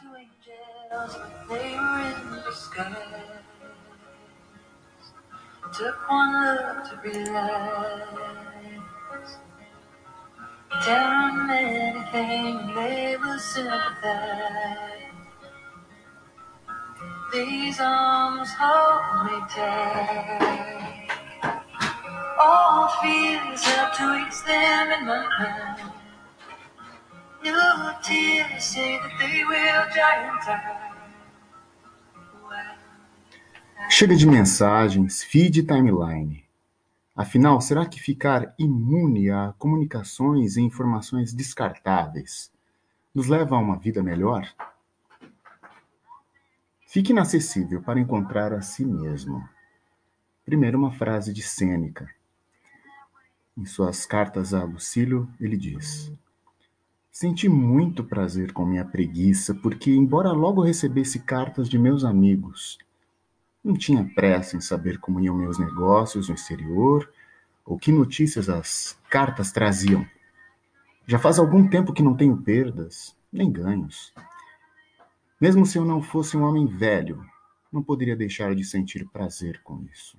two angels, they were in disguise. It took one look to realize. Tell them anything, and they will sympathize. These arms hold me tight. All fears help to ease them in my mind. Your tears say that they will dry in time. Chega de mensagens, feed e timeline. Afinal, será que ficar imune a comunicações e informações descartáveis nos leva a uma vida melhor? Fique inacessível para encontrar a si mesmo. Primeiro, uma frase de Sêneca. Em suas cartas a Lucílio, ele diz: Senti muito prazer com minha preguiça, porque, embora logo recebesse cartas de meus amigos, não tinha pressa em saber como iam meus negócios no exterior ou que notícias as cartas traziam. Já faz algum tempo que não tenho perdas, nem ganhos. Mesmo se eu não fosse um homem velho, não poderia deixar de sentir prazer com isso.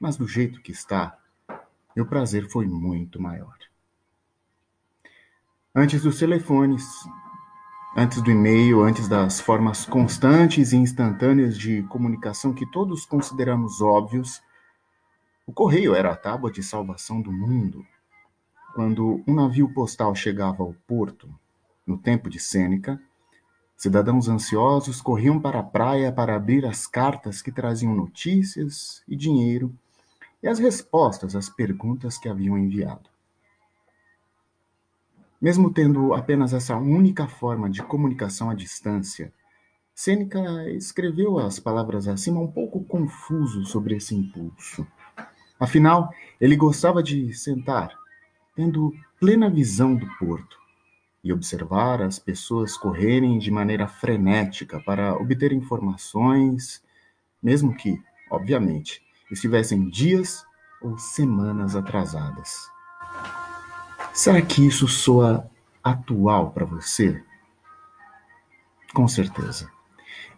Mas do jeito que está, meu prazer foi muito maior. Antes dos telefones, antes do e-mail, antes das formas constantes e instantâneas de comunicação que todos consideramos óbvios, o correio era a tábua de salvação do mundo. Quando um navio postal chegava ao porto, no tempo de Sêneca, cidadãos ansiosos corriam para a praia para abrir as cartas que traziam notícias e dinheiro e as respostas às perguntas que haviam enviado. Mesmo tendo apenas essa única forma de comunicação à distância, Sêneca escreveu as palavras acima um pouco confuso sobre esse impulso. Afinal, ele gostava de sentar, tendo plena visão do porto, e observar as pessoas correrem de maneira frenética para obter informações, mesmo que, obviamente, estivessem dias ou semanas atrasadas. Será que isso soa atual para você? Com certeza.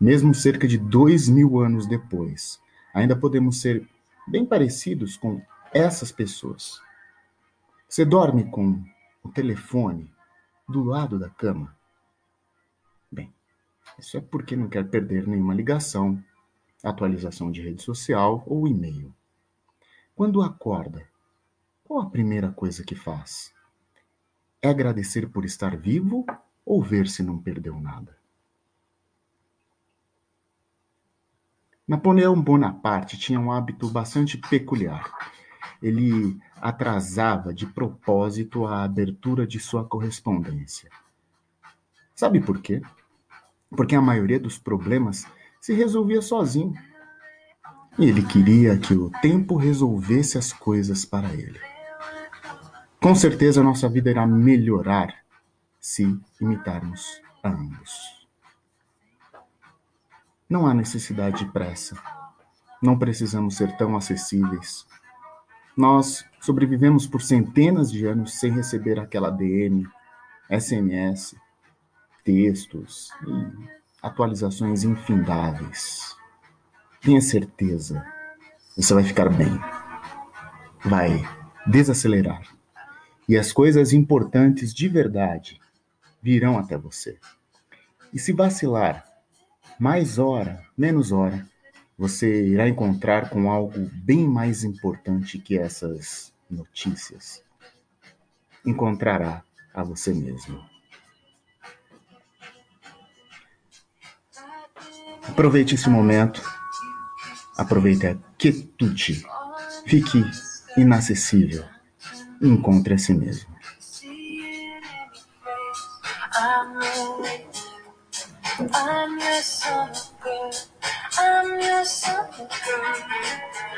Mesmo cerca de dois mil anos depois, ainda podemos ser bem parecidos com essas pessoas. Você dorme com o telefone do lado da cama? Bem, isso é porque não quer perder nenhuma ligação, atualização de rede social ou e-mail. Quando acorda, qual a primeira coisa que faz? É agradecer por estar vivo ou ver se não perdeu nada? Napoleão Bonaparte tinha um hábito bastante peculiar. Ele atrasava de propósito a abertura de sua correspondência. Sabe por quê? Porque a maioria dos problemas se resolvia sozinho. E ele queria que o tempo resolvesse as coisas para ele. Com certeza nossa vida irá melhorar se imitarmos a ambos. Não há necessidade de pressa. Não precisamos ser tão acessíveis. Nós sobrevivemos por centenas de anos sem receber aquela DM, SMS, textos e atualizações infindáveis. Tenha certeza, você vai ficar bem. Vai desacelerar e as coisas importantes de verdade virão até você. E se vacilar, mais hora, menos hora, você irá encontrar com algo bem mais importante que essas notícias. Encontrará a você mesmo. Aproveite esse momento. Aproveite a quietude. Fique inacessível encontre a si mesmo. I'm your summer girl. I'm your summer girl.